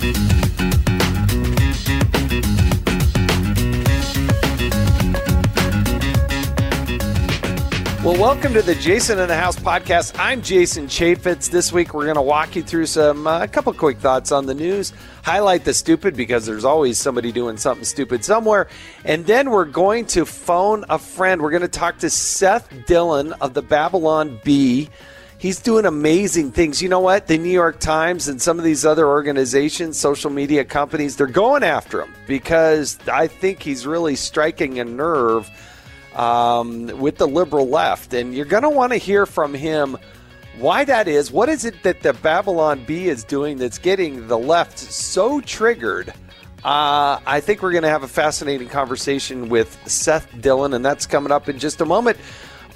Well, welcome to the Jason in the House podcast. I'm Jason Chaffetz. This week we're going to walk you through some uh, a couple quick thoughts on the news, highlight the stupid because there's always somebody doing something stupid somewhere, and then we're going to phone a friend. We're going to talk to Seth Dillon of the Babylon Bee. He's doing amazing things. You know what? The New York Times and some of these other organizations, social media companies, they're going after him because I think he's really striking a nerve um, with the liberal left. And you're going to want to hear from him why that is. What is it that the Babylon Bee is doing that's getting the left so triggered? Uh, I think we're going to have a fascinating conversation with Seth Dillon, and that's coming up in just a moment.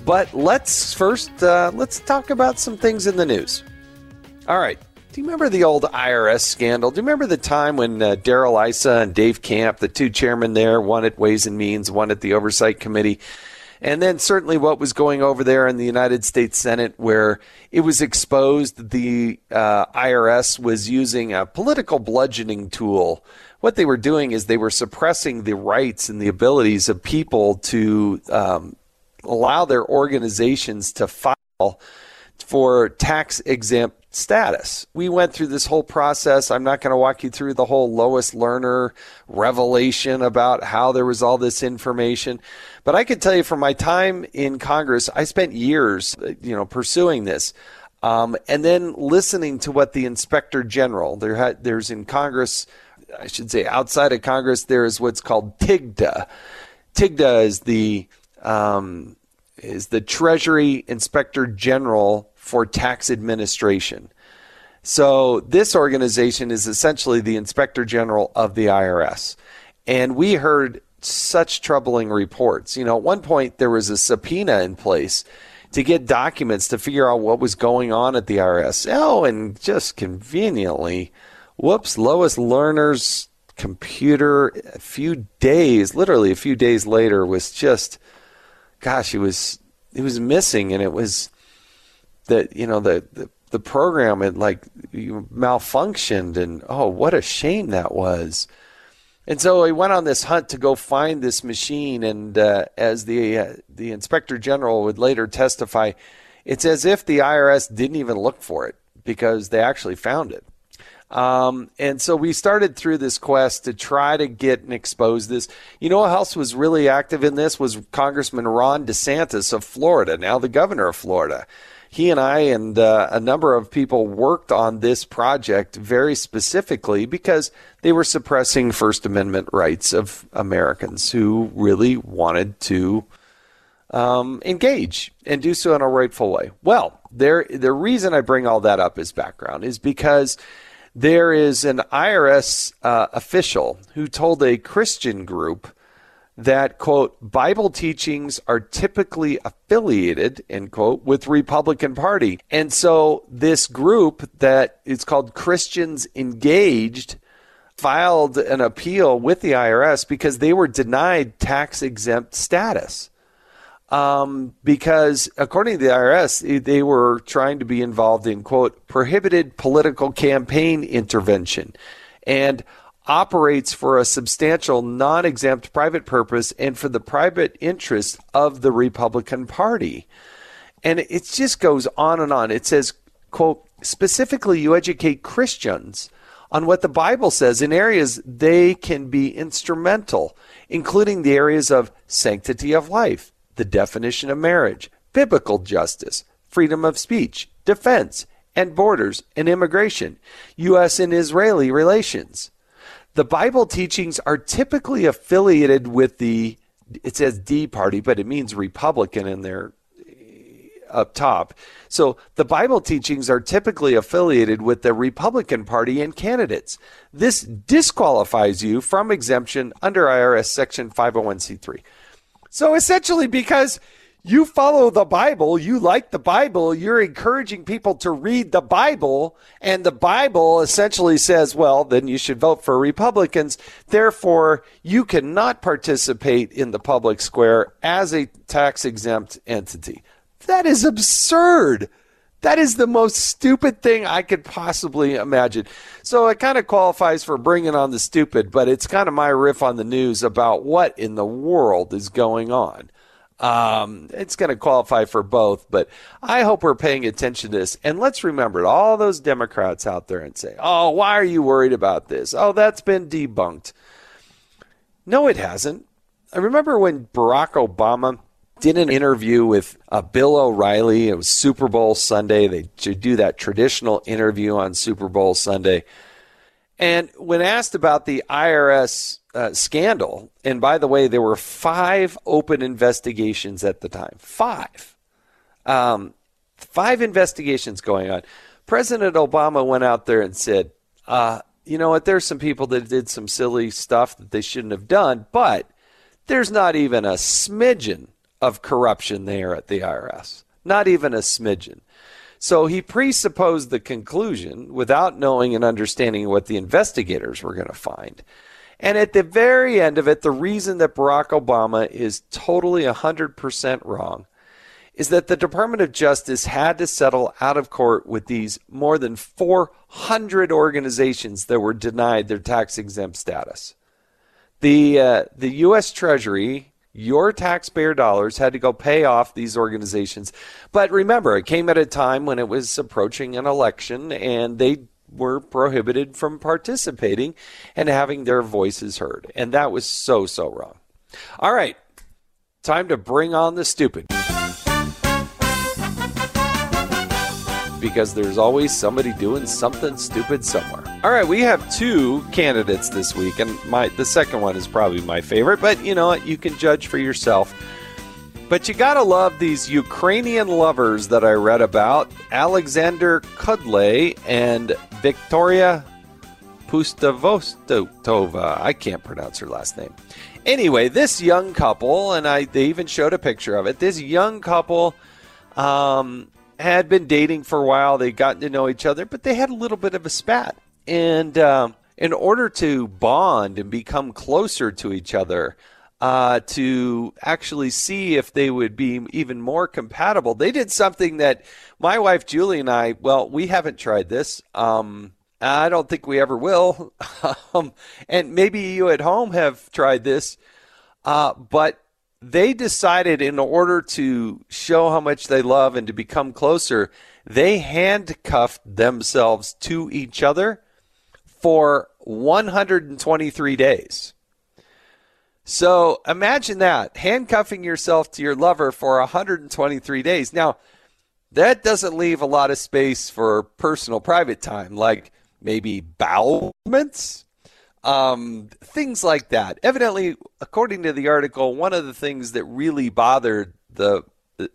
But let's first uh, let's talk about some things in the news. All right. Do you remember the old IRS scandal? Do you remember the time when uh, Darrell Issa and Dave Camp, the two chairmen there, one at Ways and Means, one at the Oversight Committee, and then certainly what was going over there in the United States Senate, where it was exposed the uh, IRS was using a political bludgeoning tool. What they were doing is they were suppressing the rights and the abilities of people to um, allow their organizations to file for tax exempt status. We went through this whole process. I'm not going to walk you through the whole Lois Lerner revelation about how there was all this information, but I can tell you from my time in Congress, I spent years, you know, pursuing this. Um, and then listening to what the inspector general there had, there's in Congress, I should say outside of Congress, there is what's called TIGTA. TIGTA is the um, is the Treasury Inspector General for tax administration. So this organization is essentially the inspector general of the IRS. And we heard such troubling reports. You know, at one point there was a subpoena in place to get documents to figure out what was going on at the IRS. Oh, and just conveniently, whoops, Lois Lerner's computer a few days, literally a few days later was just gosh, it was it was missing and it was that you know the, the the program had like malfunctioned and oh what a shame that was. And so he went on this hunt to go find this machine and uh, as the uh, the inspector general would later testify it's as if the IRS didn't even look for it because they actually found it um, and so we started through this quest to try to get and expose this. You know who else was really active in this was Congressman Ron DeSantis of Florida, now the governor of Florida he and I and uh, a number of people worked on this project very specifically because they were suppressing First Amendment rights of Americans who really wanted to um, engage and do so in a rightful way. Well, there, the reason I bring all that up as background is because there is an IRS uh, official who told a Christian group that quote bible teachings are typically affiliated end quote with republican party. And so this group that is called christians engaged filed an appeal with the irs because they were denied tax exempt status um, because according to the irs they were trying to be involved in quote prohibited political campaign intervention and operates for a substantial non exempt private purpose and for the private interest of the Republican Party. And it just goes on and on. It says, quote, specifically, you educate Christians on what the Bible says in areas they can be instrumental, including the areas of sanctity of life, the definition of marriage, biblical justice, freedom of speech, defense, and borders and immigration, U.S. and Israeli relations the Bible teachings are typically affiliated with the, it says D party, but it means Republican in their eh, up top. So the Bible teachings are typically affiliated with the Republican Party and candidates. This disqualifies you from exemption under IRS Section 501c3. So essentially, because you follow the Bible, you like the Bible, you're encouraging people to read the Bible, and the Bible essentially says, well, then you should vote for Republicans. Therefore, you cannot participate in the public square as a tax exempt entity. That is absurd. That is the most stupid thing I could possibly imagine. So it kind of qualifies for bringing on the stupid, but it's kind of my riff on the news about what in the world is going on. Um, it's going to qualify for both, but I hope we're paying attention to this. And let's remember all those Democrats out there and say, oh, why are you worried about this? Oh, that's been debunked. No, it hasn't. I remember when Barack Obama did an interview with uh, Bill O'Reilly. It was Super Bowl Sunday. They do that traditional interview on Super Bowl Sunday. And when asked about the IRS uh, scandal. And by the way, there were five open investigations at the time. Five. Um, five investigations going on. President Obama went out there and said, uh, you know what, there's some people that did some silly stuff that they shouldn't have done, but there's not even a smidgen of corruption there at the IRS. Not even a smidgen. So he presupposed the conclusion without knowing and understanding what the investigators were going to find. And at the very end of it, the reason that Barack Obama is totally 100% wrong is that the Department of Justice had to settle out of court with these more than 400 organizations that were denied their tax exempt status. The, uh, the U.S. Treasury, your taxpayer dollars, had to go pay off these organizations. But remember, it came at a time when it was approaching an election and they were prohibited from participating and having their voices heard. And that was so, so wrong. All right, time to bring on the stupid. Because there's always somebody doing something stupid somewhere. All right, we have two candidates this week, and my the second one is probably my favorite, but you know what? You can judge for yourself. But you gotta love these Ukrainian lovers that I read about Alexander Kudlay and Victoria Pustavostova. I can't pronounce her last name. Anyway, this young couple, and I they even showed a picture of it. This young couple um, had been dating for a while. They'd gotten to know each other, but they had a little bit of a spat. And um, in order to bond and become closer to each other, uh, to actually see if they would be even more compatible. They did something that my wife Julie and I, well, we haven't tried this. Um, I don't think we ever will. um, and maybe you at home have tried this, uh, but they decided in order to show how much they love and to become closer, they handcuffed themselves to each other for 123 days. So imagine that handcuffing yourself to your lover for 123 days. Now, that doesn't leave a lot of space for personal private time, like maybe bowel movements, um, things like that. Evidently, according to the article, one of the things that really bothered the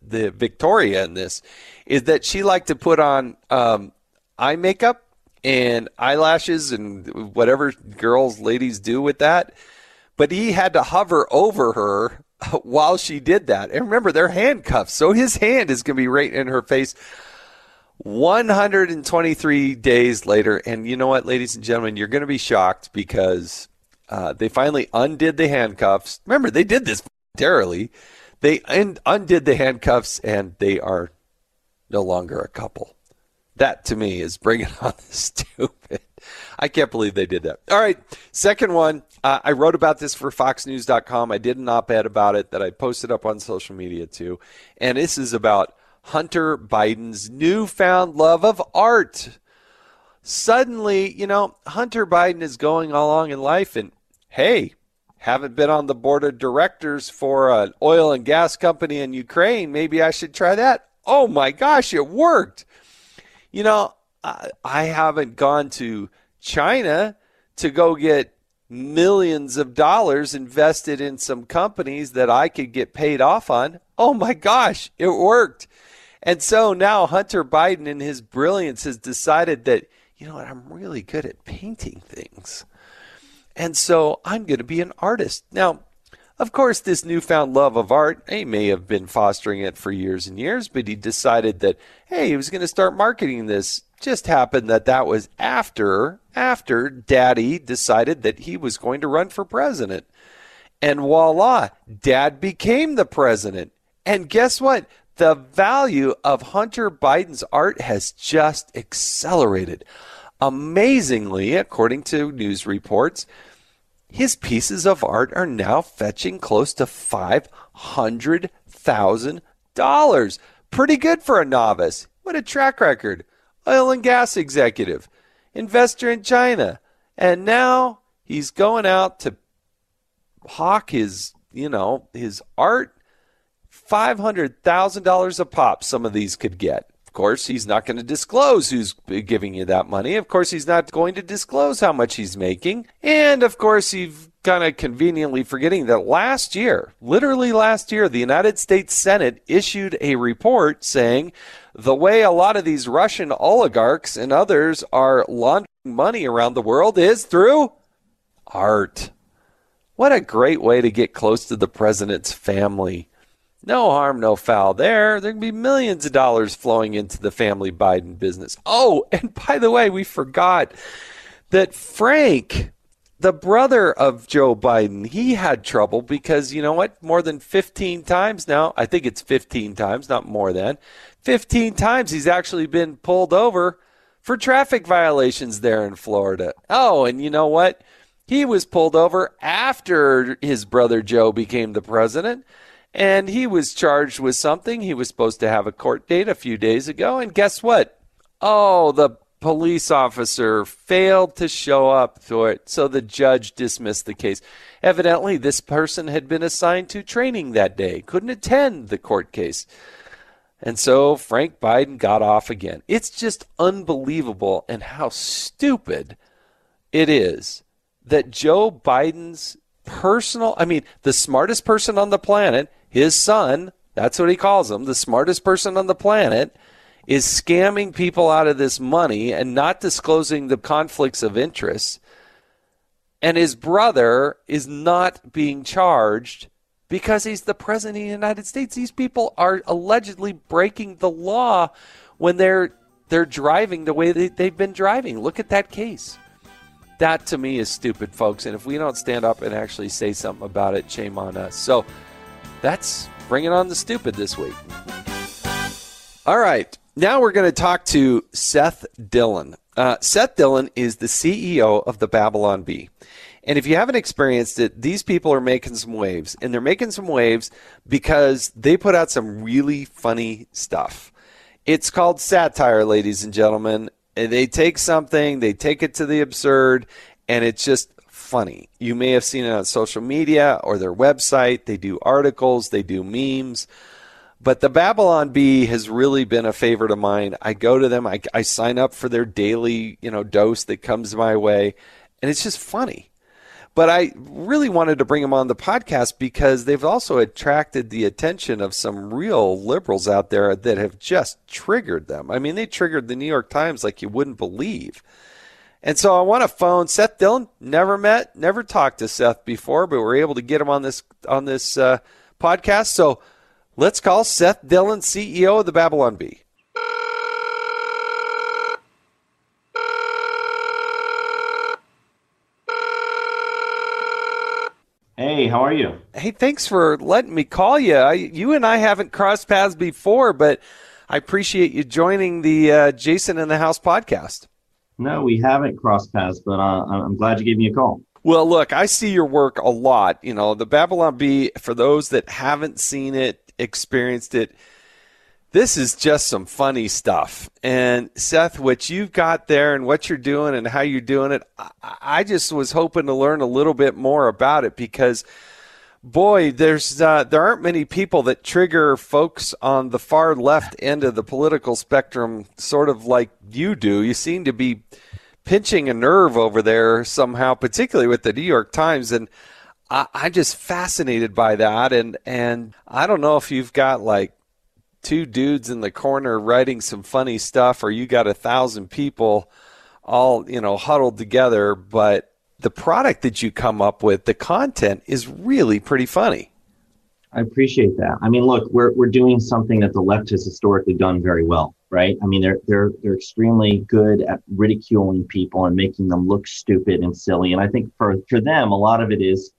the Victoria in this is that she liked to put on um, eye makeup and eyelashes and whatever girls, ladies do with that but he had to hover over her while she did that. And remember, they're handcuffed, so his hand is going to be right in her face. 123 days later, and you know what, ladies and gentlemen, you're going to be shocked because uh, they finally undid the handcuffs. Remember, they did this voluntarily. They un- undid the handcuffs, and they are no longer a couple. That to me is bringing on the stupid. I can't believe they did that. All right, second one. Uh, I wrote about this for FoxNews.com. I did an op-ed about it that I posted up on social media too, and this is about Hunter Biden's newfound love of art. Suddenly, you know, Hunter Biden is going along in life, and hey, haven't been on the board of directors for an oil and gas company in Ukraine. Maybe I should try that. Oh my gosh, it worked. You know, I haven't gone to China to go get millions of dollars invested in some companies that I could get paid off on. Oh my gosh, it worked. And so now Hunter Biden, in his brilliance, has decided that, you know what, I'm really good at painting things. And so I'm going to be an artist. Now, of course, this newfound love of art, he may have been fostering it for years and years, but he decided that, hey, he was going to start marketing this. Just happened that that was after, after daddy decided that he was going to run for president. And voila, dad became the president. And guess what? The value of Hunter Biden's art has just accelerated. Amazingly, according to news reports, his pieces of art are now fetching close to $500,000. Pretty good for a novice. What a track record. Oil and gas executive, investor in China. And now he's going out to hawk his, you know, his art. $500,000 a pop, some of these could get. Of course, he's not going to disclose who's giving you that money. Of course, he's not going to disclose how much he's making. And of course, he's kind of conveniently forgetting that last year, literally last year, the United States Senate issued a report saying the way a lot of these Russian oligarchs and others are laundering money around the world is through art. What a great way to get close to the president's family. No harm, no foul there. There can be millions of dollars flowing into the family Biden business. Oh, and by the way, we forgot that Frank, the brother of Joe Biden, he had trouble because you know what? More than 15 times now, I think it's 15 times, not more than 15 times, he's actually been pulled over for traffic violations there in Florida. Oh, and you know what? He was pulled over after his brother Joe became the president and he was charged with something. He was supposed to have a court date a few days ago, and guess what? Oh, the police officer failed to show up for it, so the judge dismissed the case. Evidently, this person had been assigned to training that day, couldn't attend the court case. And so Frank Biden got off again. It's just unbelievable and how stupid it is that Joe Biden's personal, I mean, the smartest person on the planet, his son, that's what he calls him, the smartest person on the planet, is scamming people out of this money and not disclosing the conflicts of interest. And his brother is not being charged because he's the president of the United States. These people are allegedly breaking the law when they're they're driving the way they, they've been driving. Look at that case. That to me is stupid, folks. And if we don't stand up and actually say something about it, shame on us. So that's bringing on the stupid this week. All right. Now we're going to talk to Seth Dillon. Uh, Seth Dillon is the CEO of the Babylon Bee. And if you haven't experienced it, these people are making some waves. And they're making some waves because they put out some really funny stuff. It's called satire, ladies and gentlemen. They take something, they take it to the absurd, and it's just funny. You may have seen it on social media or their website. They do articles, they do memes. But the Babylon Bee has really been a favorite of mine. I go to them, I, I sign up for their daily, you know, dose that comes my way, and it's just funny. But I really wanted to bring them on the podcast because they've also attracted the attention of some real liberals out there that have just triggered them. I mean, they triggered the New York Times like you wouldn't believe. And so I want to phone Seth Dillon. Never met, never talked to Seth before, but we're able to get him on this on this uh, podcast. So let's call Seth Dillon, CEO of the Babylon Bee. Hey, how are you? Hey, thanks for letting me call you. I, you and I haven't crossed paths before, but I appreciate you joining the uh, Jason in the House podcast. No, we haven't crossed paths, but uh, I'm glad you gave me a call. Well, look, I see your work a lot. You know, the Babylon Bee, for those that haven't seen it, experienced it, this is just some funny stuff. And Seth, what you've got there and what you're doing and how you're doing it, I just was hoping to learn a little bit more about it because – boy, there's uh, there aren't many people that trigger folks on the far left end of the political spectrum, sort of like you do. You seem to be pinching a nerve over there somehow, particularly with the New York Times, and I, I'm just fascinated by that. And and I don't know if you've got like two dudes in the corner writing some funny stuff, or you got a thousand people all you know huddled together, but the product that you come up with, the content is really pretty funny. I appreciate that. I mean, look, we're we're doing something that the left has historically done very well, right? I mean, they're they're they're extremely good at ridiculing people and making them look stupid and silly. And I think for for them, a lot of it is,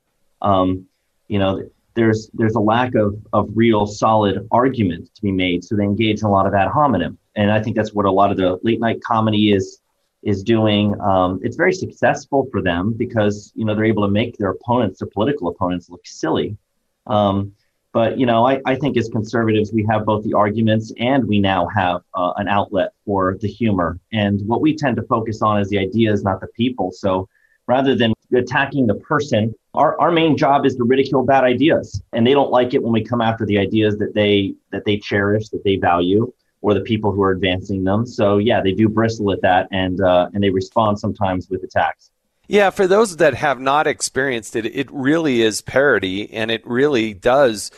um, you know, there's there's a lack of of real solid argument to be made, so they engage in a lot of ad hominem. And I think that's what a lot of the late night comedy is is doing. Um, it's very successful for them because you know they're able to make their opponents, their political opponents, look silly. Um, but you know, I, I think as conservatives, we have both the arguments and we now have uh, an outlet for the humor. And what we tend to focus on is the ideas, not the people. So rather than attacking the person, our, our main job is to ridicule bad ideas. And they don't like it when we come after the ideas that they that they cherish, that they value, or the people who are advancing them. So yeah, they do bristle at that, and uh, and they respond sometimes with attacks. Yeah, for those that have not experienced it, it really is parody and it really does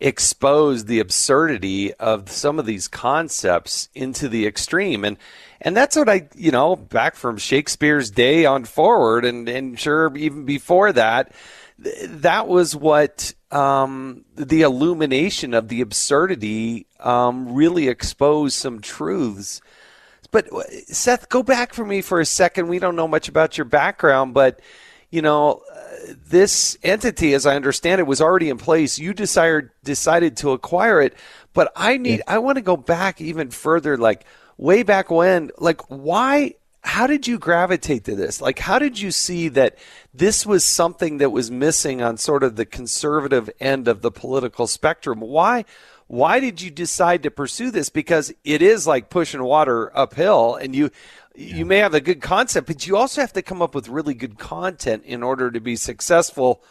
expose the absurdity of some of these concepts into the extreme. And and that's what I, you know, back from Shakespeare's day on forward and, and sure even before that, that was what um, the illumination of the absurdity um, really exposed some truths but uh, Seth, go back for me for a second. We don't know much about your background, but you know, uh, this entity, as I understand it, was already in place. You decided decided to acquire it, but I need. Yeah. I want to go back even further, like way back when. Like, why? How did you gravitate to this? Like, how did you see that this was something that was missing on sort of the conservative end of the political spectrum? Why? why did you decide to pursue this? Because it is like pushing water uphill, and you yeah. you may have a good concept, but you also have to come up with really good content in order to be successful.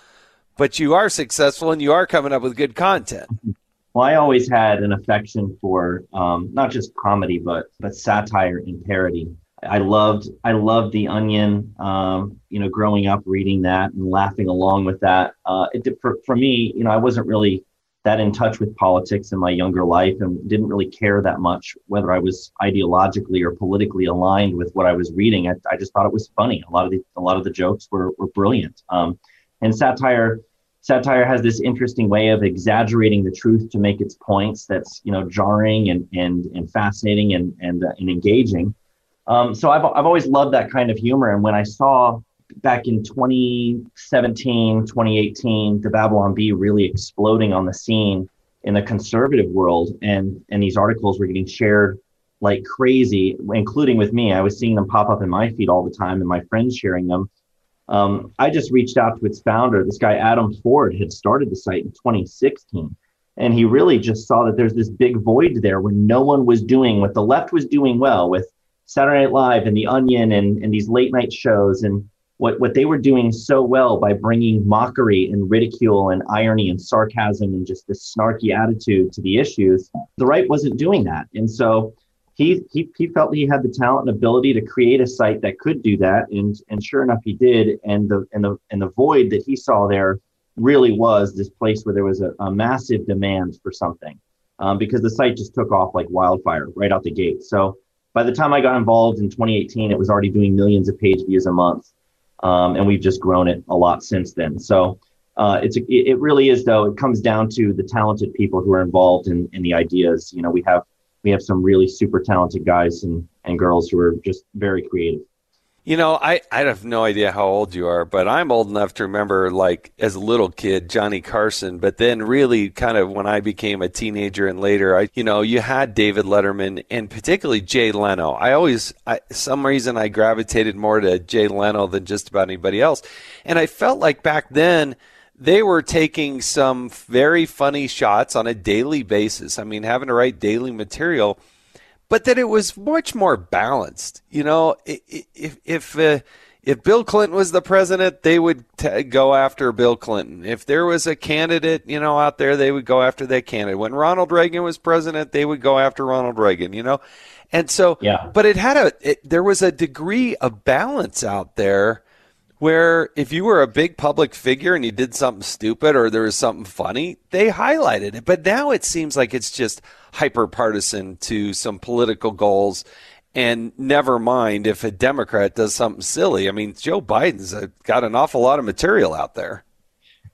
But you are successful, and you are coming up with good content. Well, I always had an affection for um, not just comedy, but but satire and parody. I loved I loved The Onion. Um, you know, growing up reading that and laughing along with that. Uh, it did, for for me, you know, I wasn't really that in touch with politics in my younger life and didn't really care that much whether I was ideologically or politically aligned with what I was reading. I, I just thought it was funny. A lot of the a lot of the jokes were were brilliant. Um, and satire satire has this interesting way of exaggerating the truth to make its points. That's you know jarring and and and fascinating and and uh, and engaging. Um, so I've I've always loved that kind of humor. And when I saw back in 2017, 2018, the Babylon Bee really exploding on the scene in the conservative world, and and these articles were getting shared like crazy, including with me. I was seeing them pop up in my feed all the time, and my friends sharing them. Um, I just reached out to its founder. This guy Adam Ford had started the site in 2016, and he really just saw that there's this big void there where no one was doing what the left was doing well with Saturday Night Live and The Onion and and these late night shows and what, what they were doing so well by bringing mockery and ridicule and irony and sarcasm and just this snarky attitude to the issues, the right wasn't doing that. And so he, he, he felt he had the talent and ability to create a site that could do that. And, and sure enough, he did. And the, and the, and the void that he saw there really was this place where there was a, a massive demand for something um, because the site just took off like wildfire right out the gate. So by the time I got involved in 2018, it was already doing millions of page views a month um, and we've just grown it a lot since then. So uh, it's it really is though. It comes down to the talented people who are involved in, in the ideas. You know, we have we have some really super talented guys and, and girls who are just very creative. You know, I, I have no idea how old you are, but I'm old enough to remember, like, as a little kid, Johnny Carson. But then, really, kind of when I became a teenager and later, I, you know, you had David Letterman and particularly Jay Leno. I always, I, some reason, I gravitated more to Jay Leno than just about anybody else. And I felt like back then, they were taking some very funny shots on a daily basis. I mean, having to write daily material but that it was much more balanced. You know, if if uh, if Bill Clinton was the president, they would t- go after Bill Clinton. If there was a candidate, you know, out there, they would go after that candidate. When Ronald Reagan was president, they would go after Ronald Reagan. You know, and so, yeah. But it had a it, there was a degree of balance out there where if you were a big public figure and you did something stupid or there was something funny, they highlighted it. But now it seems like it's just hyper partisan to some political goals. And never mind if a Democrat does something silly. I mean, Joe Biden's got an awful lot of material out there.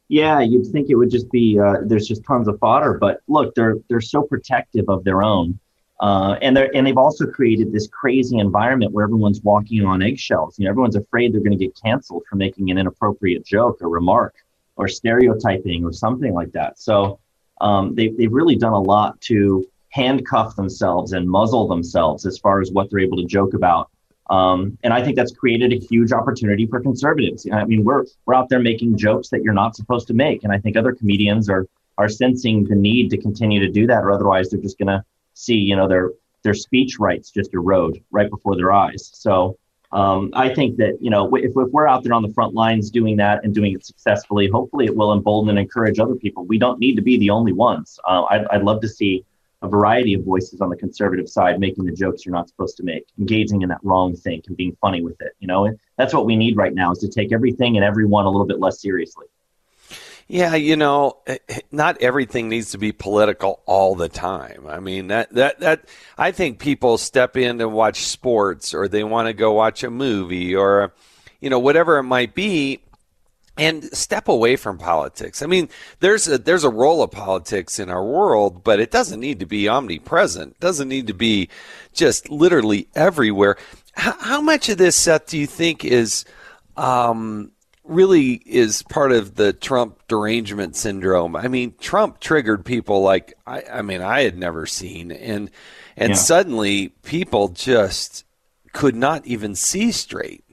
Yeah, you'd think it would just be uh, there's just tons of fodder, but look, they're they're so protective of their own uh, and and they've also created this crazy environment where everyone's walking on eggshells. You know, everyone's afraid they're going to get canceled for making an inappropriate joke or remark or stereotyping or something like that. So um, they, they've really done a lot to handcuff themselves and muzzle themselves as far as what they're able to joke about. Um, and I think that's created a huge opportunity for conservatives. I mean, we're we're out there making jokes that you're not supposed to make, and I think other comedians are are sensing the need to continue to do that, or otherwise they're just going to see, you know, their their speech rights just erode right before their eyes. So um, I think that you know if, if we're out there on the front lines doing that and doing it successfully, hopefully it will embolden and encourage other people. We don't need to be the only ones. Uh, I'd, I'd love to see a variety of voices on the conservative side making the jokes you're not supposed to make, engaging in that wrong thing and being funny with it. You know, and that's what we need right now is to take everything and everyone a little bit less seriously. Yeah, you know, eh, eh, not everything needs to be political all the time. I mean, that that that I think people step in to watch sports or they want to go watch a movie or you know, whatever it might be and step away from politics. I mean, there's a there's a role of politics in our world, but it doesn't need to be omnipresent. It doesn't need to be just literally everywhere. How, how much of this, Seth, do you think is um, really is part of the Trump derangement syndrome. I mean, Trump triggered people like I, I mean I had never seen, and and yeah. suddenly people just could not even see straight.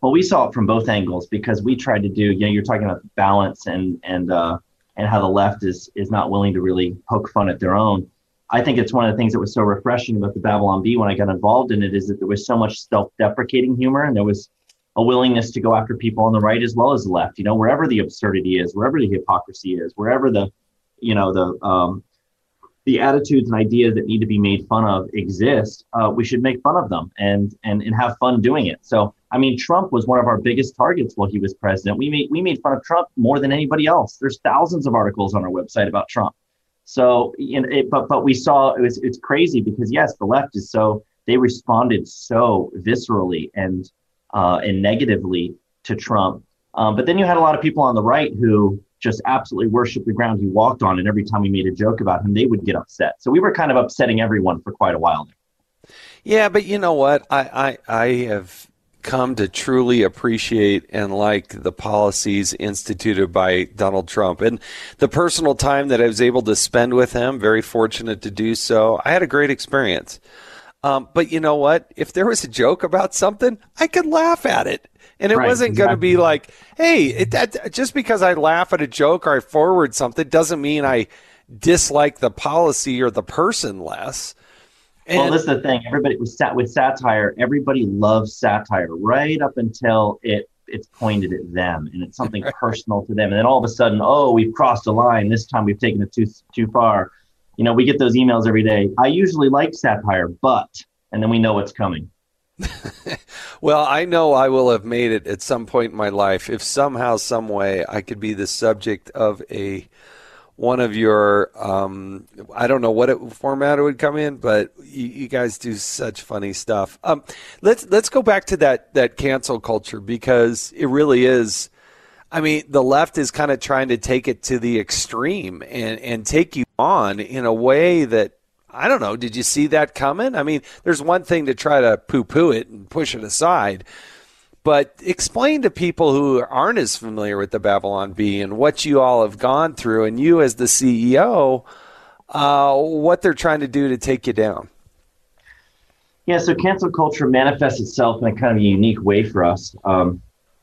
Well, we saw it from both angles because we tried to do. You know, you're talking about balance and and uh, and how the left is is not willing to really poke fun at their own. I think it's one of the things that was so refreshing about the Babylon Bee when I got involved in it is that there was so much self-deprecating humor and there was a willingness to go after people on the right as well as the left. You know, wherever the absurdity is, wherever the hypocrisy is, wherever the, you know, the um, the attitudes and ideas that need to be made fun of exist, uh, we should make fun of them and and and have fun doing it. So, I mean, Trump was one of our biggest targets while he was president. We made we made fun of Trump more than anybody else. There's thousands of articles on our website about Trump. So, it, but but we saw it was it's crazy because yes, the left is so they responded so viscerally and uh, and negatively to Trump. Um, but then you had a lot of people on the right who just absolutely worshiped the ground he walked on, and every time we made a joke about him, they would get upset. So we were kind of upsetting everyone for quite a while. Yeah, but you know what? I, I, I have come to truly appreciate and like the policies instituted by Donald Trump and the personal time that I was able to spend with him. Very fortunate to do so. I had a great experience. Um, but you know what? If there was a joke about something, I could laugh at it. And it right, wasn't exactly. going to be like, hey, it, that, just because I laugh at a joke or I forward something doesn't mean I dislike the policy or the person less. And, well, this is the thing. Everybody with sat with satire. Everybody loves satire right up until it it's pointed at them and it's something right. personal to them. And then all of a sudden, oh, we've crossed a line. This time we've taken it too too far you know, we get those emails every day. I usually like satire, but, and then we know what's coming. well, I know I will have made it at some point in my life if somehow, some way, I could be the subject of a one of your um, I don't know what it, format it would come in, but you, you guys do such funny stuff. Um, let's let's go back to that that cancel culture because it really is I mean, the left is kind of trying to take it to the extreme and, and take you on in a way that I don't know. Did you see that coming? I mean, there's one thing to try to poo poo it and push it aside, but explain to people who aren't as familiar with the Babylon Bee and what you all have gone through, and you as the CEO, uh, what they're trying to do to take you down. Yeah, so cancel culture manifests itself in a kind of unique way for us. Um,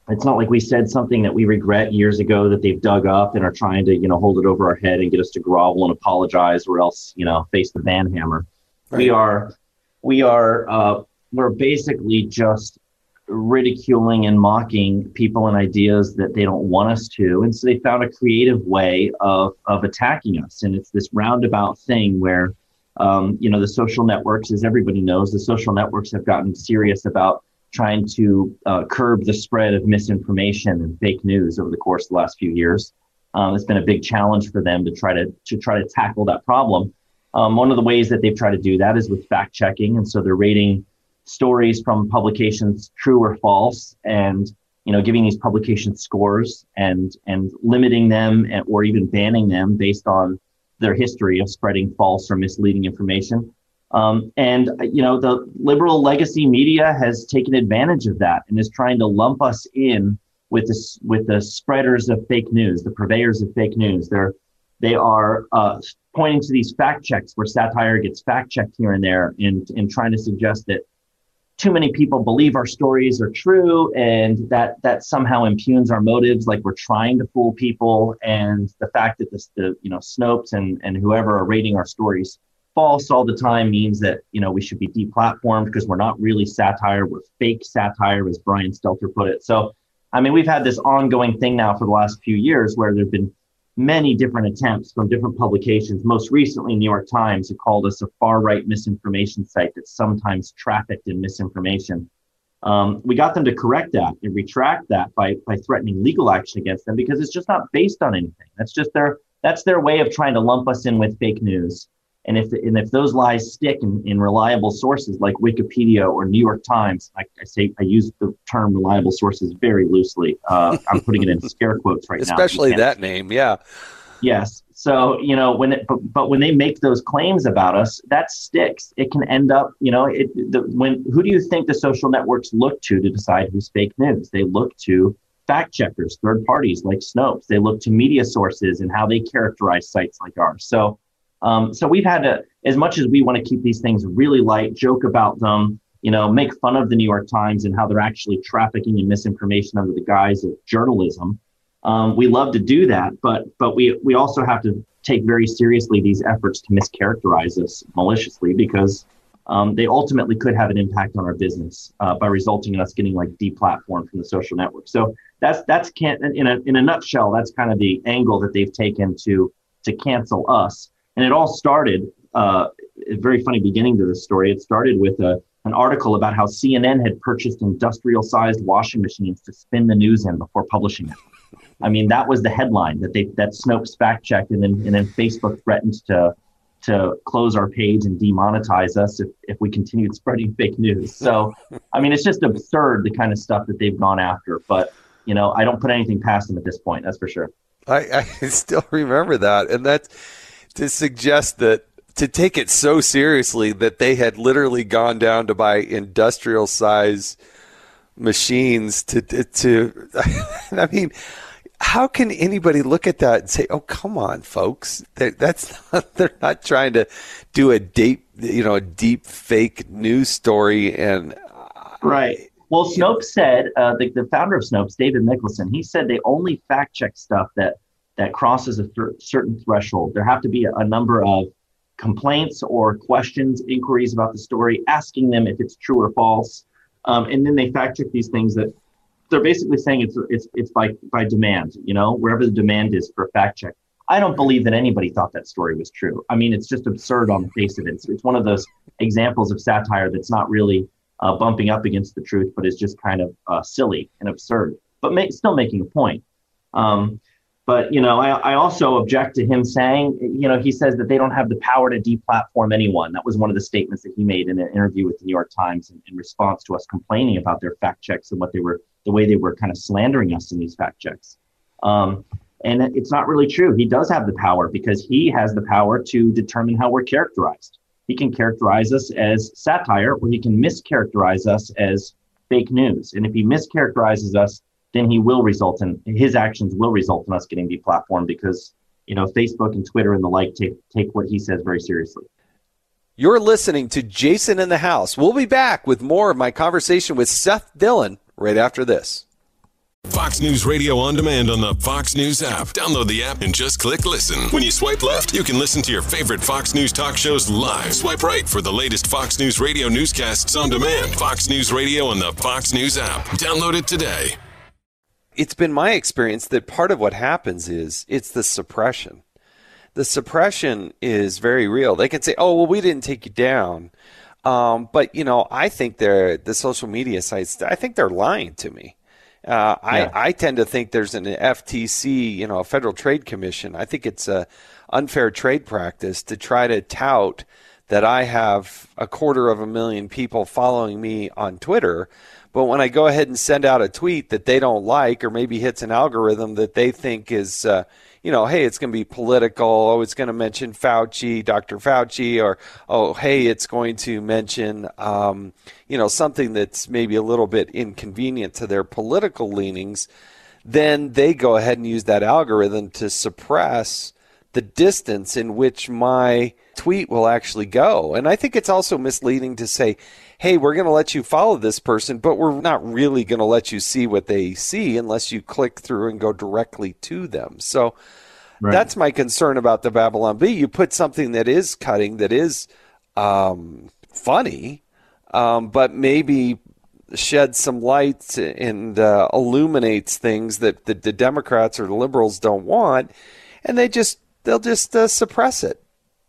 it's not like we said something that we regret years ago that they've dug up and are trying to, you know, hold it over our head and get us to grovel and apologize or else, you know, face the ban hammer. Right. We are, we are, uh, we're basically just ridiculing and mocking people and ideas that they don't want us to. And so they found a creative way of, of attacking us. And it's this roundabout thing where, um, you know, the social networks, as everybody knows, the social networks have gotten serious about trying to uh, curb the spread of misinformation and fake news over the course of the last few years. Um, it's been a big challenge for them to try to to try to tackle that problem. Um, one of the ways that they've tried to do that is with fact checking, and so they're rating stories from publications true or false, and you know giving these publications scores and and limiting them and, or even banning them based on their history of spreading false or misleading information. Um, and you know the liberal legacy media has taken advantage of that and is trying to lump us in with the with the spreaders of fake news, the purveyors of fake news. They're they are uh, pointing to these fact checks where satire gets fact checked here and there, and and trying to suggest that too many people believe our stories are true, and that that somehow impugns our motives, like we're trying to fool people, and the fact that this the you know Snopes and and whoever are rating our stories false all the time means that you know we should be deplatformed because we're not really satire, we're fake satire, as Brian Stelter put it. So I mean, we've had this ongoing thing now for the last few years where there have been many different attempts from different publications. Most recently, New York Times, who called us a far right misinformation site that sometimes trafficked in misinformation. Um, we got them to correct that and retract that by, by threatening legal action against them because it's just not based on anything. That's just their that's their way of trying to lump us in with fake news. And if and if those lies stick in, in reliable sources like Wikipedia or New York Times, I, I say I use the term reliable sources very loosely. Uh, I'm putting it in scare quotes right Especially now. Especially that name, yeah. Yes. So you know when it, but, but when they make those claims about us, that sticks. It can end up, you know, it the, when who do you think the social networks look to to decide who's fake news? They look to fact checkers, third parties like Snopes. They look to media sources and how they characterize sites like ours. So um, so we've had to, as much as we want to keep these things really light, joke about them, you know, make fun of the New York Times and how they're actually trafficking in misinformation under the guise of journalism. Um, we love to do that, but but we we also have to take very seriously these efforts to mischaracterize us maliciously because um, they ultimately could have an impact on our business uh, by resulting in us getting like deplatformed from the social network. So that's that's can't in a in a nutshell. That's kind of the angle that they've taken to to cancel us. And it all started, uh, a very funny beginning to this story. It started with a, an article about how CNN had purchased industrial sized washing machines to spin the news in before publishing it. I mean, that was the headline that they that Snopes fact checked, and then and then Facebook threatened to to close our page and demonetize us if, if we continued spreading fake news. So, I mean, it's just absurd the kind of stuff that they've gone after. But you know, I don't put anything past them at this point. That's for sure. I, I still remember that, and that's to suggest that to take it so seriously that they had literally gone down to buy industrial size machines to to, to I mean how can anybody look at that and say oh come on folks. They're, that's not, they're not trying to do a deep you know a deep fake news story and right. Well Snopes said uh, the, the founder of Snopes David Mikkelson he said they only fact check stuff that that crosses a th- certain threshold. There have to be a, a number of complaints or questions, inquiries about the story, asking them if it's true or false, um, and then they fact check these things that they're basically saying it's it's it's by by demand. You know, wherever the demand is for fact check. I don't believe that anybody thought that story was true. I mean, it's just absurd on the face of it. It's, it's one of those examples of satire that's not really uh, bumping up against the truth, but is just kind of uh, silly and absurd, but ma- still making a point. Um, but you know, I, I also object to him saying, you know, he says that they don't have the power to deplatform anyone. That was one of the statements that he made in an interview with the New York Times in, in response to us complaining about their fact checks and what they were, the way they were kind of slandering us in these fact checks. Um, and it's not really true. He does have the power because he has the power to determine how we're characterized. He can characterize us as satire, or he can mischaracterize us as fake news. And if he mischaracterizes us, then he will result in his actions will result in us getting deplatformed because you know Facebook and Twitter and the like take take what he says very seriously. You're listening to Jason in the House. We'll be back with more of my conversation with Seth Dillon right after this. Fox News Radio on demand on the Fox News app. Download the app and just click listen. When you swipe left, you can listen to your favorite Fox News talk shows live. Swipe right for the latest Fox News Radio newscasts on demand. Fox News Radio on the Fox News app. Download it today it's been my experience that part of what happens is it's the suppression. The suppression is very real. They can say, "Oh, well, we didn't take you down," Um, but you know, I think they're the social media sites. I think they're lying to me. Uh, yeah. I, I tend to think there's an FTC, you know, a Federal Trade Commission. I think it's a unfair trade practice to try to tout that I have a quarter of a million people following me on Twitter. But when I go ahead and send out a tweet that they don't like, or maybe hits an algorithm that they think is, uh, you know, hey, it's going to be political. Oh, it's going to mention Fauci, Dr. Fauci, or oh, hey, it's going to mention, um, you know, something that's maybe a little bit inconvenient to their political leanings. Then they go ahead and use that algorithm to suppress the distance in which my tweet will actually go. And I think it's also misleading to say, hey, we're going to let you follow this person, but we're not really going to let you see what they see unless you click through and go directly to them. So right. that's my concern about the Babylon Bee. You put something that is cutting, that is um, funny, um, but maybe sheds some light and uh, illuminates things that the, the Democrats or the liberals don't want, and they just they'll just uh, suppress it.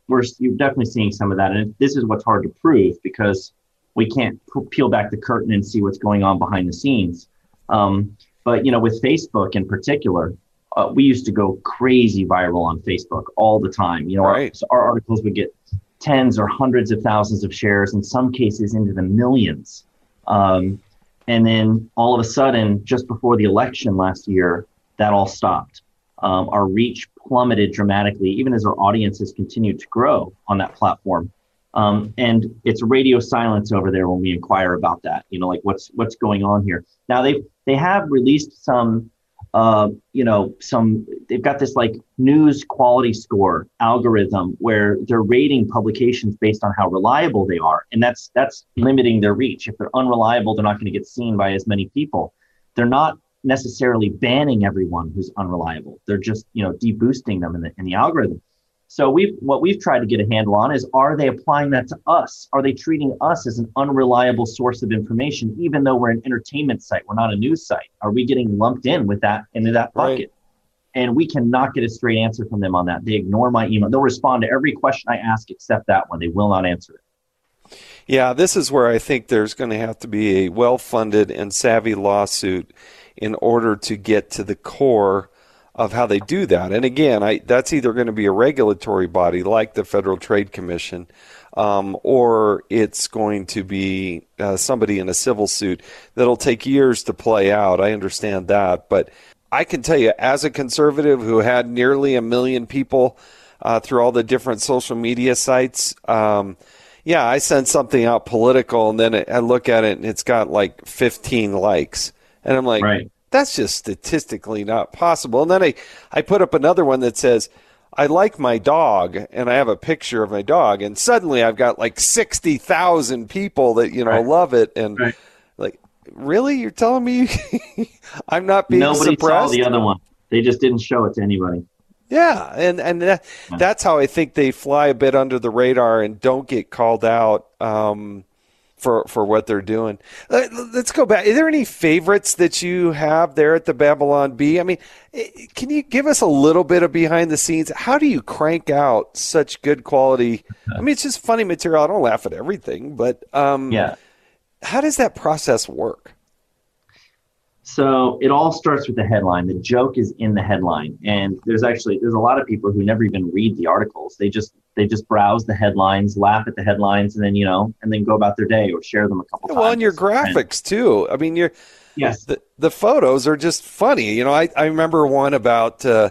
We're you're definitely seeing some of that, and this is what's hard to prove because we can't peel back the curtain and see what's going on behind the scenes. Um, but you know, with Facebook in particular, uh, we used to go crazy viral on Facebook all the time. You know, right. our, our articles would get tens or hundreds of thousands of shares, in some cases into the millions. Um, and then all of a sudden, just before the election last year, that all stopped. Um, our reach plummeted dramatically, even as our audiences continued to grow on that platform. Um, and it's radio silence over there when we inquire about that. You know, like what's what's going on here. Now they they have released some, uh, you know, some. They've got this like news quality score algorithm where they're rating publications based on how reliable they are, and that's that's limiting their reach. If they're unreliable, they're not going to get seen by as many people. They're not necessarily banning everyone who's unreliable. They're just you know deboosting them in the in the algorithm. So we've what we've tried to get a handle on is are they applying that to us? Are they treating us as an unreliable source of information, even though we're an entertainment site? We're not a news site. Are we getting lumped in with that into that bucket? Right. And we cannot get a straight answer from them on that. They ignore my email. They'll respond to every question I ask except that one. They will not answer it. Yeah, this is where I think there's going to have to be a well funded and savvy lawsuit in order to get to the core of how they do that. And again, I, that's either going to be a regulatory body like the Federal Trade Commission, um, or it's going to be uh, somebody in a civil suit that'll take years to play out. I understand that, but I can tell you, as a conservative who had nearly a million people uh, through all the different social media sites. Um, yeah, I send something out political, and then I look at it, and it's got like 15 likes, and I'm like, right that's just statistically not possible. And then I, I put up another one that says, I like my dog, and I have a picture of my dog, and suddenly I've got like sixty thousand people that you know right. love it, and right. like, really, you're telling me I'm not being Nobody suppressed? saw the other one. They just didn't show it to anybody. Yeah, and and that, that's how I think they fly a bit under the radar and don't get called out. Um, for for what they're doing. Uh, let's go back. Are there any favorites that you have there at the Babylon Bee? I mean, can you give us a little bit of behind the scenes? How do you crank out such good quality? I mean, it's just funny material. I don't laugh at everything, but um, yeah, how does that process work? So it all starts with the headline. The joke is in the headline, and there's actually there's a lot of people who never even read the articles. They just they just browse the headlines, laugh at the headlines, and then you know, and then go about their day or share them a couple well, times. Well, and your graphics too. I mean, your yes, the, the photos are just funny. You know, I I remember one about. Uh,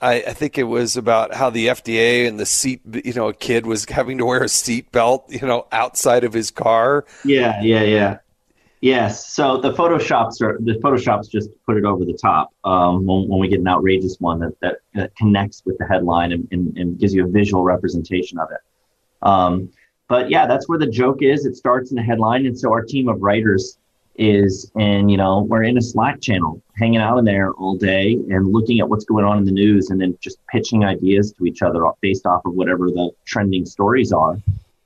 I, I think it was about how the FDA and the seat, you know, a kid was having to wear a seat belt, you know, outside of his car. Yeah, yeah, yeah. Yes. So the photoshops are the photoshops just put it over the top um, when, when, we get an outrageous one that that, that connects with the headline and, and, and, gives you a visual representation of it. Um, but yeah, that's where the joke is. It starts in the headline, and so our team of writers is, and you know, we're in a Slack channel, hanging out in there all day and looking at what's going on in the news, and then just pitching ideas to each other based off of whatever the trending stories are,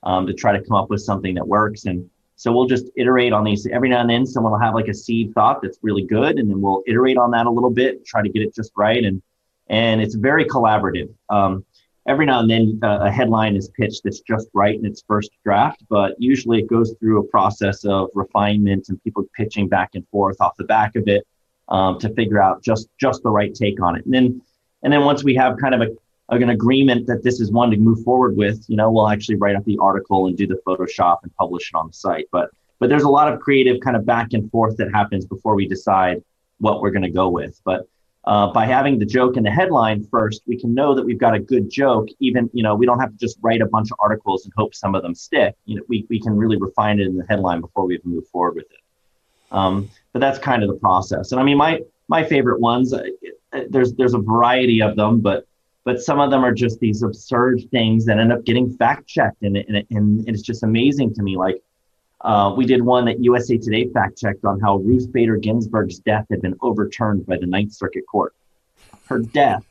um, to try to come up with something that works and so we'll just iterate on these. Every now and then, someone will have like a seed thought that's really good, and then we'll iterate on that a little bit, try to get it just right, and and it's very collaborative. Um, every now and then uh, a headline is pitched that's just right in its first draft, but usually it goes through a process of refinement and people pitching back and forth off the back of it um, to figure out just just the right take on it. And then and then once we have kind of a an agreement that this is one to move forward with, you know, we'll actually write up the article and do the Photoshop and publish it on the site. But but there's a lot of creative kind of back and forth that happens before we decide what we're going to go with. But uh, by having the joke in the headline first, we can know that we've got a good joke. Even you know, we don't have to just write a bunch of articles and hope some of them stick. You know, we we can really refine it in the headline before we even move forward with it. Um, but that's kind of the process. And I mean, my my favorite ones. Uh, there's there's a variety of them, but but some of them are just these absurd things that end up getting fact checked, and, and and it's just amazing to me. Like uh, we did one that USA Today fact checked on how Ruth Bader Ginsburg's death had been overturned by the Ninth Circuit Court. Her death,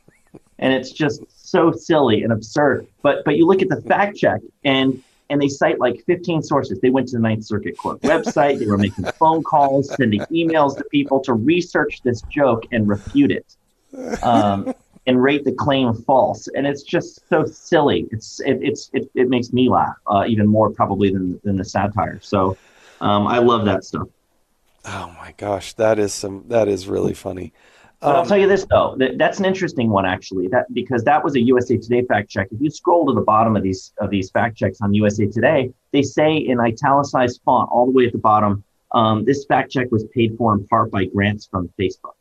and it's just so silly and absurd. But but you look at the fact check, and and they cite like 15 sources. They went to the Ninth Circuit Court website. They were making phone calls, sending emails to people to research this joke and refute it. Um, and rate the claim false. And it's just so silly. It's it, it's it, it makes me laugh uh, even more probably than than the satire. So um, I love that stuff. Oh my gosh, that is some that is really funny. But I'll um, tell you this though, that, that's an interesting one actually. That because that was a USA Today fact check. If you scroll to the bottom of these of these fact checks on USA Today, they say in italicized font all the way at the bottom, um, this fact check was paid for in part by grants from Facebook.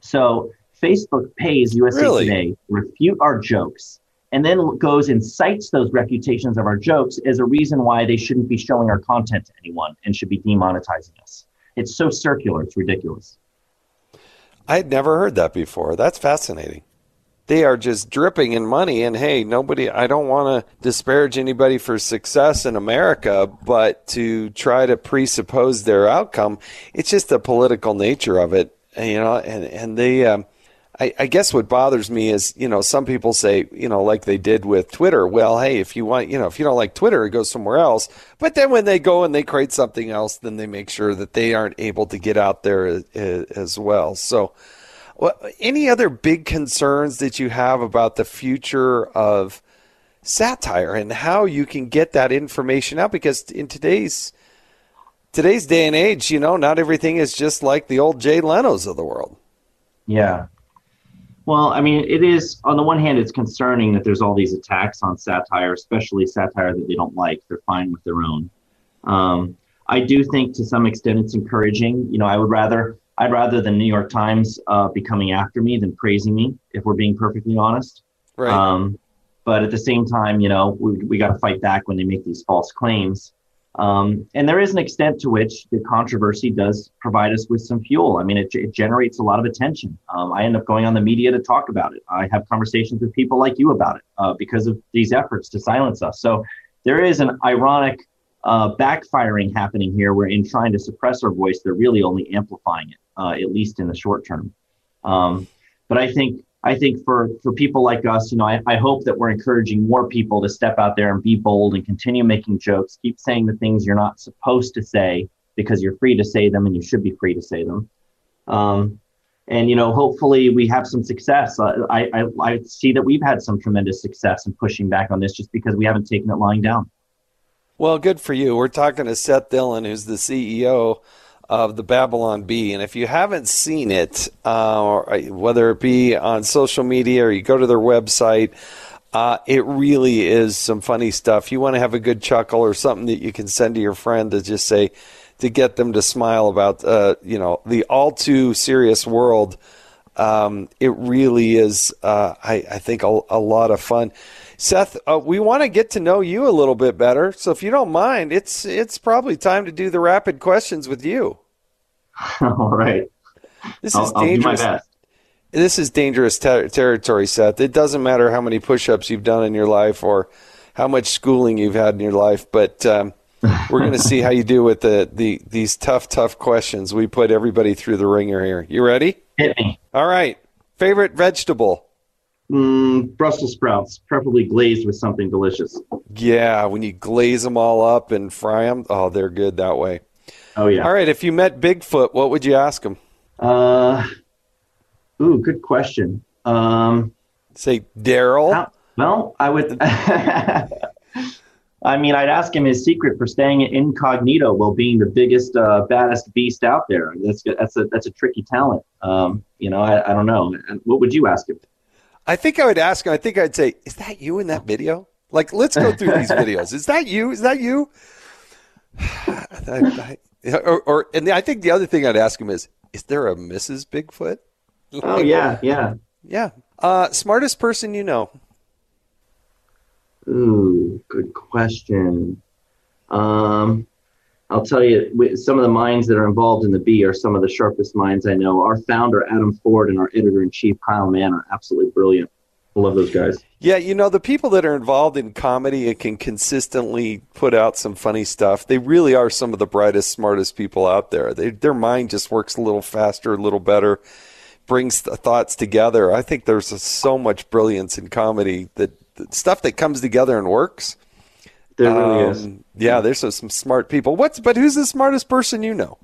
So Facebook pays USA really? Today refute our jokes and then goes and cites those refutations of our jokes as a reason why they shouldn't be showing our content to anyone and should be demonetizing us. It's so circular, it's ridiculous. I had never heard that before. That's fascinating. They are just dripping in money. And hey, nobody, I don't want to disparage anybody for success in America, but to try to presuppose their outcome, it's just the political nature of it, you know, and, and they, um, I, I, guess what bothers me is, you know, some people say, you know, like they did with Twitter. Well, hey, if you want, you know, if you don't like Twitter, it goes somewhere else. But then when they go and they create something else, then they make sure that they aren't able to get out there as, as well. So, well, any other big concerns that you have about the future of satire and how you can get that information out? Because in today's today's day and age, you know, not everything is just like the old Jay Leno's of the world. Yeah, well, I mean, it is on the one hand, it's concerning that there's all these attacks on satire, especially satire that they don't like. They're fine with their own. Um, I do think to some extent it's encouraging. You know, I would rather I'd rather the New York Times uh, be coming after me than praising me, if we're being perfectly honest. Right. Um, but at the same time, you know, we we got to fight back when they make these false claims. Um, and there is an extent to which the controversy does provide us with some fuel. I mean, it, it generates a lot of attention. Um, I end up going on the media to talk about it. I have conversations with people like you about it uh, because of these efforts to silence us. So there is an ironic uh, backfiring happening here where in trying to suppress our voice, they're really only amplifying it, uh, at least in the short term. Um, but I think I think for for people like us, you know, I, I hope that we're encouraging more people to step out there and be bold and continue making jokes, keep saying the things you're not supposed to say because you're free to say them and you should be free to say them. Um, and you know, hopefully we have some success. I, I I see that we've had some tremendous success in pushing back on this just because we haven't taken it lying down. Well, good for you. We're talking to Seth Dillon, who's the CEO of the Babylon Bee. And if you haven't seen it, uh, whether it be on social media or you go to their website, uh, it really is some funny stuff. You want to have a good chuckle or something that you can send to your friend to just say, to get them to smile about, uh, you know, the all too serious world. Um, it really is, uh, I, I, think, a, a, lot of fun. Seth, uh, we want to get to know you a little bit better. So if you don't mind, it's it's probably time to do the rapid questions with you. All right. This is I'll, dangerous. I'll this is dangerous ter- territory, Seth. It doesn't matter how many push-ups you've done in your life or how much schooling you've had in your life, but um, we're going to see how you do with the, the these tough, tough questions. We put everybody through the ringer here. You ready? Hit me. All right. Favorite vegetable? Mm, Brussels sprouts, preferably glazed with something delicious. Yeah, when you glaze them all up and fry them, oh, they're good that way. Oh yeah. All right, if you met Bigfoot, what would you ask him? Uh, ooh, good question. Um, say Daryl. Well, I would. I mean, I'd ask him his secret for staying incognito while being the biggest, uh, baddest beast out there. That's that's a that's a tricky talent. Um, you know, I, I don't know. What would you ask him? I think I would ask him. I think I'd say, "Is that you in that video? Like, let's go through these videos. Is that you? Is that you?" I, I, or, or, and I think the other thing I'd ask him is, "Is there a Mrs. Bigfoot?" Oh yeah, yeah, yeah. Uh, smartest person you know. Ooh, good question. Um, I'll tell you, some of the minds that are involved in the Bee are some of the sharpest minds I know. Our founder, Adam Ford, and our editor in chief, Kyle Mann, are absolutely brilliant. I love those guys. Yeah, you know, the people that are involved in comedy and can consistently put out some funny stuff, they really are some of the brightest, smartest people out there. They, their mind just works a little faster, a little better, brings the thoughts together. I think there's so much brilliance in comedy that stuff that comes together and works. There really um, is. Yeah, there's some, some smart people. What's but who's the smartest person you know?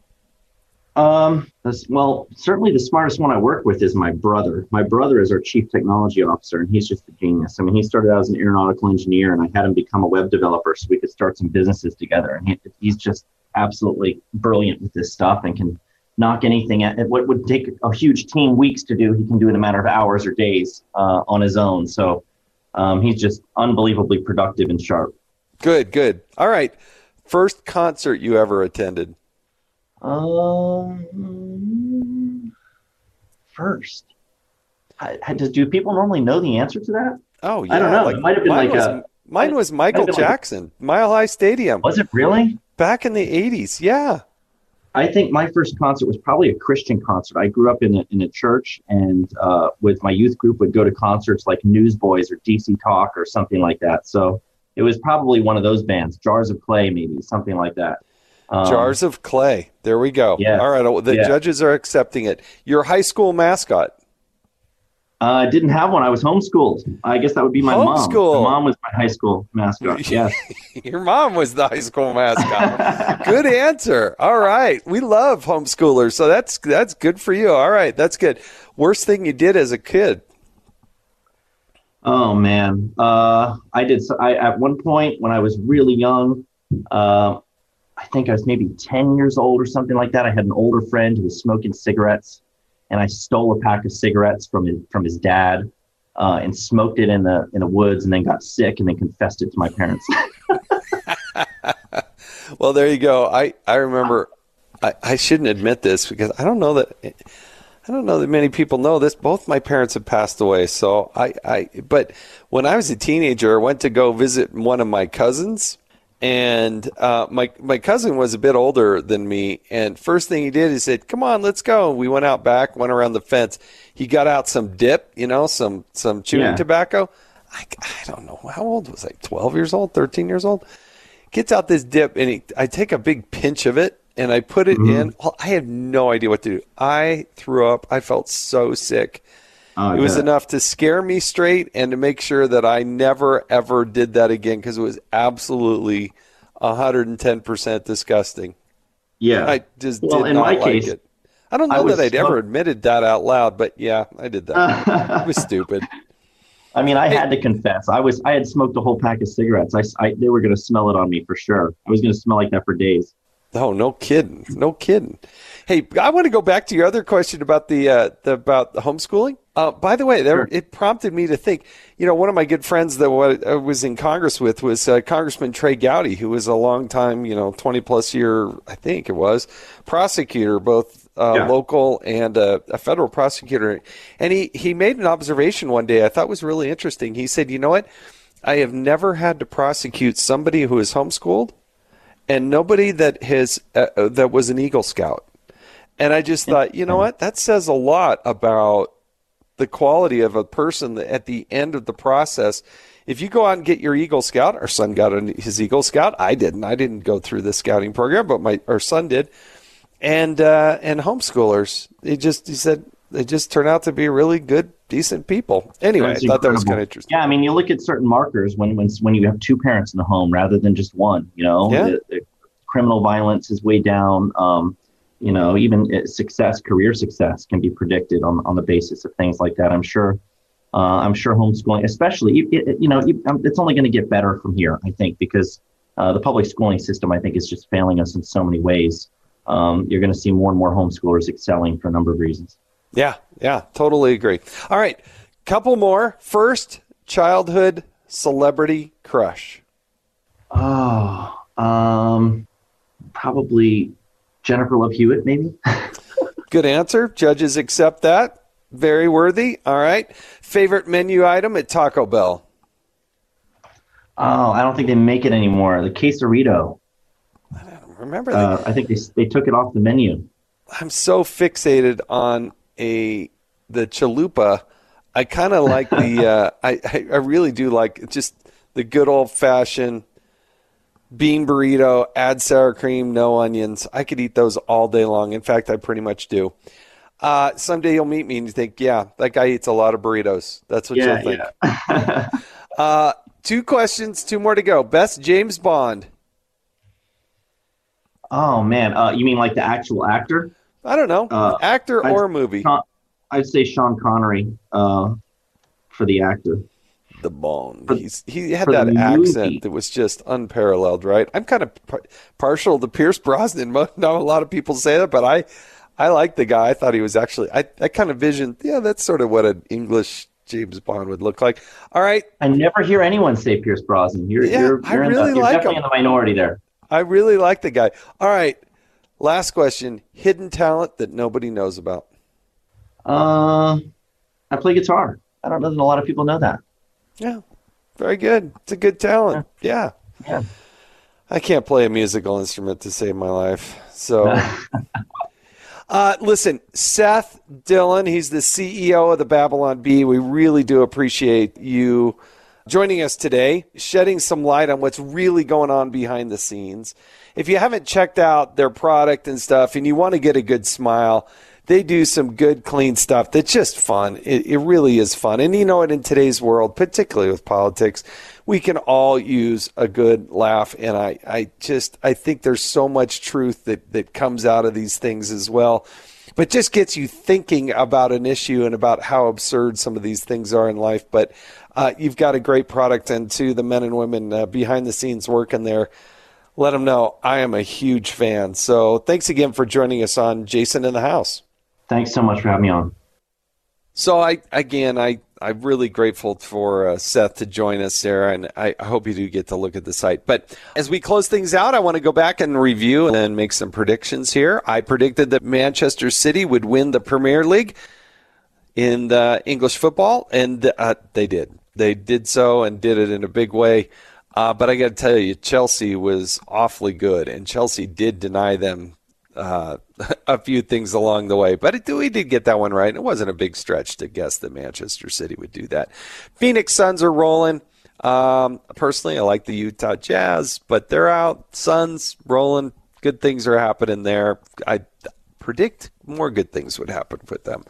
Um, well, certainly the smartest one I work with is my brother. My brother is our chief technology officer, and he's just a genius. I mean, he started out as an aeronautical engineer, and I had him become a web developer so we could start some businesses together. And he, he's just absolutely brilliant with this stuff and can knock anything at what would take a huge team weeks to do. He can do in a matter of hours or days uh, on his own. So um, he's just unbelievably productive and sharp. Good, good. All right. First concert you ever attended? Um, first. I, I, do people normally know the answer to that? Oh, yeah. I don't know. Like, it might have been like was, a. Mine was Michael Jackson, like, Mile High Stadium. Was it really? Back in the 80s, yeah. I think my first concert was probably a Christian concert. I grew up in a, in a church and uh, with my youth group would go to concerts like Newsboys or DC Talk or something like that. So it was probably one of those bands, Jars of Clay, maybe something like that. Um, Jars of Clay. There we go. Yeah. All right. The yeah. judges are accepting it. Your high school mascot. I uh, didn't have one. I was homeschooled. I guess that would be my Homeschool. mom. My mom was my high school mascot. Yes. Your mom was the high school mascot. good answer. All right. We love homeschoolers, so that's that's good for you. All right, that's good. Worst thing you did as a kid? Oh man, uh, I did. so, I at one point when I was really young, uh, I think I was maybe ten years old or something like that. I had an older friend who was smoking cigarettes and I stole a pack of cigarettes from his from his dad uh, and smoked it in the in the woods, and then got sick, and then confessed it to my parents. well, there you go. I I remember. I, I shouldn't admit this because I don't know that. I don't know that many people know this. Both my parents have passed away. So I, I, but when I was a teenager, I went to go visit one of my cousins and uh, my my cousin was a bit older than me. And first thing he did, he said, "Come on, let's go." We went out back, went around the fence. He got out some dip, you know, some some chewing yeah. tobacco. I, I don't know how old was I? Twelve years old, thirteen years old. Gets out this dip, and he, I take a big pinch of it, and I put it mm-hmm. in. Well, I had no idea what to do. I threw up. I felt so sick. Oh, it was enough to scare me straight and to make sure that I never ever did that again because it was absolutely 110% disgusting. Yeah. I just well, did not like case, it. I don't know I that I'd ever admitted that out loud, but yeah, I did that. it was stupid. I mean, I had to confess. I was I had smoked a whole pack of cigarettes. I, I they were going to smell it on me for sure. I was going to smell like that for days. Oh, no kidding. No kidding. Hey, I want to go back to your other question about the, uh, the about the homeschooling. Uh, by the way, there, sure. it prompted me to think. You know, one of my good friends that I was in Congress with was uh, Congressman Trey Gowdy, who was a long time, you know, twenty plus year, I think it was, prosecutor, both uh, yeah. local and a federal prosecutor. And he he made an observation one day I thought was really interesting. He said, "You know what? I have never had to prosecute somebody who is homeschooled, and nobody that has uh, uh, that was an Eagle Scout." And I just thought, you know what? That says a lot about the quality of a person at the end of the process. If you go out and get your Eagle Scout, our son got his Eagle Scout. I didn't. I didn't go through the scouting program, but my our son did. And uh, and homeschoolers, they just he said they just turn out to be really good, decent people. Anyway, That's I thought incredible. that was kind of interesting. Yeah, I mean, you look at certain markers when when when you have two parents in the home rather than just one. You know, yeah. the, the criminal violence is way down. Um, you know, even success, career success can be predicted on, on the basis of things like that. I'm sure uh, I'm sure homeschooling, especially, it, it, you know, um, it's only going to get better from here, I think, because uh, the public schooling system, I think, is just failing us in so many ways. Um, you're going to see more and more homeschoolers excelling for a number of reasons. Yeah, yeah, totally agree. All right, couple more. First, childhood celebrity crush. Oh, um, probably Jennifer Love Hewitt, maybe. Good answer. Judges accept that. Very worthy. All right. Favorite menu item at Taco Bell? Oh, I don't think they make it anymore. The quesarito. I don't remember uh, I think they they took it off the menu. I'm so fixated on a the chalupa. I kind of like the. Uh, I I really do like just the good old fashioned bean burrito. Add sour cream, no onions. I could eat those all day long. In fact, I pretty much do. Uh, someday you'll meet me and you think, yeah, that guy eats a lot of burritos. That's what yeah, you'll think. Yeah. uh, two questions, two more to go. Best James Bond. Oh man, uh, you mean like the actual actor? I don't know, uh, actor I'd, or movie. I'd say Sean Connery uh, for the actor. The Bond. For, He's he had that accent movie. that was just unparalleled, right? I'm kind of par- partial to Pierce Brosnan. Not a lot of people say that, but I I like the guy. I thought he was actually. I I kind of visioned. Yeah, that's sort of what an English James Bond would look like. All right. I never hear anyone say Pierce Brosnan. You're, yeah, you're, you're I really the, you're like definitely him. in the minority there. I really like the guy. All right. Last question. Hidden talent that nobody knows about. Uh, I play guitar. I don't know that a lot of people know that. Yeah. Very good. It's a good talent. Yeah. Yeah. I can't play a musical instrument to save my life. So Uh, listen, Seth Dillon, he's the CEO of the Babylon Bee. We really do appreciate you joining us today, shedding some light on what's really going on behind the scenes. If you haven't checked out their product and stuff and you want to get a good smile, they do some good, clean stuff that's just fun. It, it really is fun. And you know what, in today's world, particularly with politics, we can all use a good laugh. And I, I just, I think there's so much truth that, that comes out of these things as well. But just gets you thinking about an issue and about how absurd some of these things are in life. But uh, you've got a great product, and to the men and women uh, behind the scenes working there, let them know I am a huge fan. So thanks again for joining us on Jason in the House. Thanks so much for having me on. So I again I I'm really grateful for uh, Seth to join us Sarah, and I hope you do get to look at the site. But as we close things out, I want to go back and review and make some predictions here. I predicted that Manchester City would win the Premier League in the English football, and uh, they did. They did so and did it in a big way. Uh, but I got to tell you, Chelsea was awfully good, and Chelsea did deny them uh, a few things along the way. But it, we did get that one right. It wasn't a big stretch to guess that Manchester City would do that. Phoenix Suns are rolling. Um, personally, I like the Utah Jazz, but they're out. Suns rolling. Good things are happening there. I predict more good things would happen with them.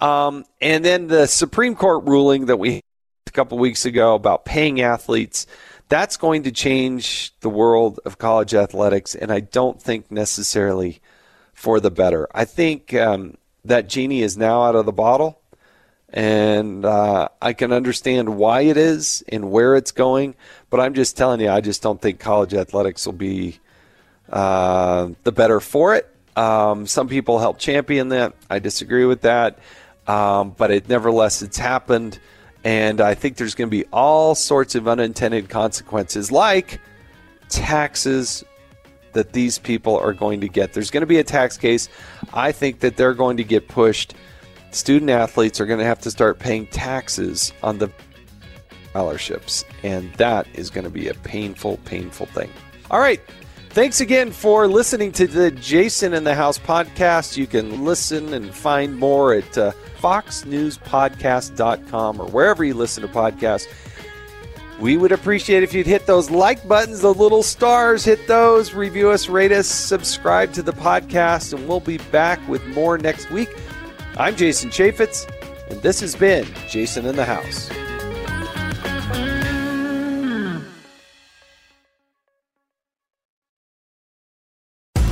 Um, and then the Supreme Court ruling that we a couple weeks ago about paying athletes that's going to change the world of college athletics, and I don't think necessarily for the better. I think um, that genie is now out of the bottle, and uh, I can understand why it is and where it's going, but I'm just telling you, I just don't think college athletics will be uh, the better for it. Um, some people help champion that. I disagree with that, um, but it nevertheless it's happened. And I think there's going to be all sorts of unintended consequences, like taxes that these people are going to get. There's going to be a tax case. I think that they're going to get pushed. Student athletes are going to have to start paying taxes on the scholarships. And that is going to be a painful, painful thing. All right. Thanks again for listening to the Jason in the House podcast. You can listen and find more at uh, foxnewspodcast.com or wherever you listen to podcasts. We would appreciate if you'd hit those like buttons, the little stars, hit those, review us, rate us, subscribe to the podcast, and we'll be back with more next week. I'm Jason Chaffetz, and this has been Jason in the House.